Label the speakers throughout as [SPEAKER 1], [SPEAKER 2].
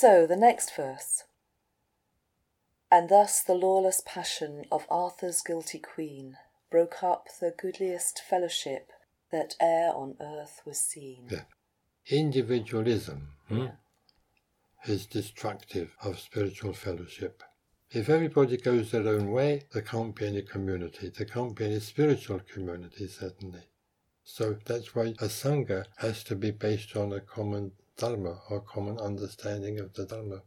[SPEAKER 1] So, the next verse. And thus the lawless passion of Arthur's guilty queen broke up the goodliest fellowship that e'er on earth was seen.
[SPEAKER 2] Yeah. Individualism hmm,
[SPEAKER 1] Yeah.
[SPEAKER 2] is destructive of spiritual fellowship. If everybody goes their own way, there can't be any community. There can't be any spiritual community, certainly. So that's why a Sangha has to be based on a common Dharma or common understanding of the Dharma.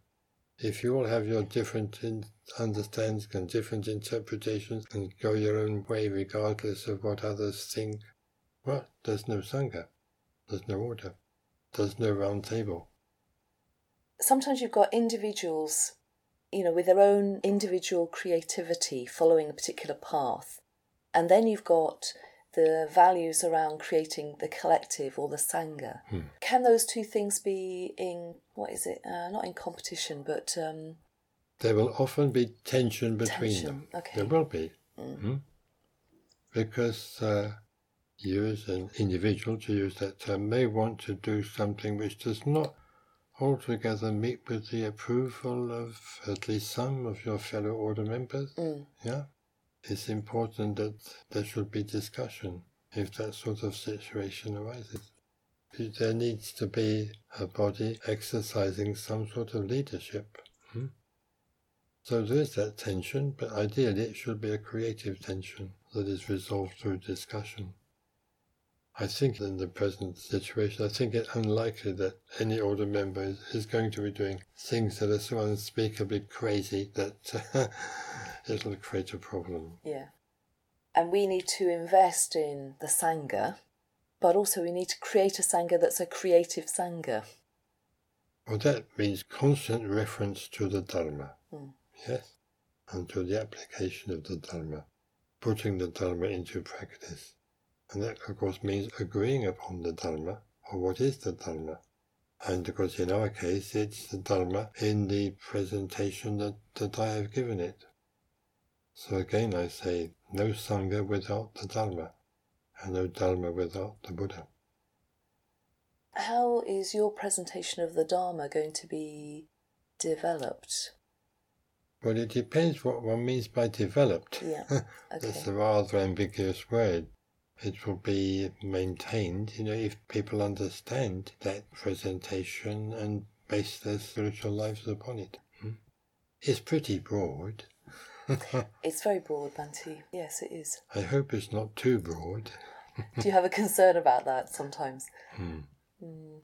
[SPEAKER 2] If you all have your different in- understandings and different interpretations and go your own way regardless of what others think, well, there's no Sangha. There's no order. There's no round table.
[SPEAKER 1] Sometimes you've got individuals, you know, with their own individual creativity following a particular path. And then you've got the values around creating the collective or the Sangha.
[SPEAKER 2] Hmm.
[SPEAKER 1] Can those two things be in, what is it, uh, not in competition, but um,
[SPEAKER 2] There will often be tension between
[SPEAKER 1] tension?
[SPEAKER 2] them.
[SPEAKER 1] Okay.
[SPEAKER 2] There will be.
[SPEAKER 1] Mm.
[SPEAKER 2] Hmm? Because uh, you, as an individual, to use that term, may want to do something which does not altogether meet with the approval of at least some of your fellow order members.
[SPEAKER 1] Mm.
[SPEAKER 2] Yeah? It's important that there should be discussion if that sort of situation arises. There needs to be a body exercising some sort of leadership. Hmm? So there is that tension, but ideally it should be a creative tension that is resolved through discussion. I think in the present situation, I think it unlikely that any order member is, is going to be doing things that are so unspeakably crazy that it'll create a problem.
[SPEAKER 1] Yeah. And we need to invest in the Sangha, but also we need to create a Sangha that's a creative Sangha.
[SPEAKER 2] Well, that means constant reference to the Dharma,
[SPEAKER 1] Mm.
[SPEAKER 2] yes, and to the application of the Dharma, putting the Dharma into practice. And that, of course, means agreeing upon the Dharma, or what is the Dharma. And of course, in our case, it's the Dharma in the presentation that, that I have given it. So again, I say, no Sangha without the Dharma, and no Dharma without the Buddha.
[SPEAKER 1] How is your presentation of the Dharma going to be developed?
[SPEAKER 2] Well, it depends what one means by developed.
[SPEAKER 1] Yeah. Okay.
[SPEAKER 2] That's a rather ambiguous word. It will be maintained, you know, if people understand that presentation and base their spiritual lives upon it. Hmm? It's pretty broad.
[SPEAKER 1] It's very broad, Bhante. Yes, it is.
[SPEAKER 2] I hope it's not too broad.
[SPEAKER 1] Do you have a concern about that sometimes?
[SPEAKER 2] Hmm.
[SPEAKER 1] Mm.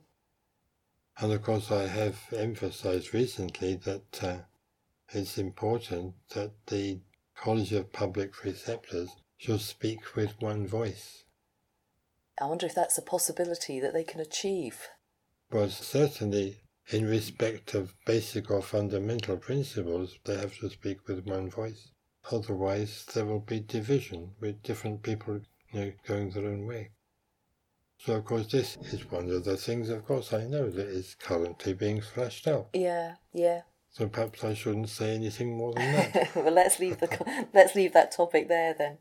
[SPEAKER 2] And of course, I have emphasized recently that uh, it's important that the College of Public Preceptors should speak with one voice.
[SPEAKER 1] I wonder if that's a possibility that they can achieve.
[SPEAKER 2] Well, certainly, in respect of basic or fundamental principles, they have to speak with one voice. Otherwise, there will be division with different people you know, going their own way. So, of course, this is one of the things, of course, I know that is currently being flashed out.
[SPEAKER 1] Yeah, yeah.
[SPEAKER 2] So perhaps I shouldn't say anything more than that.
[SPEAKER 1] well, let's leave the let's leave that topic there then.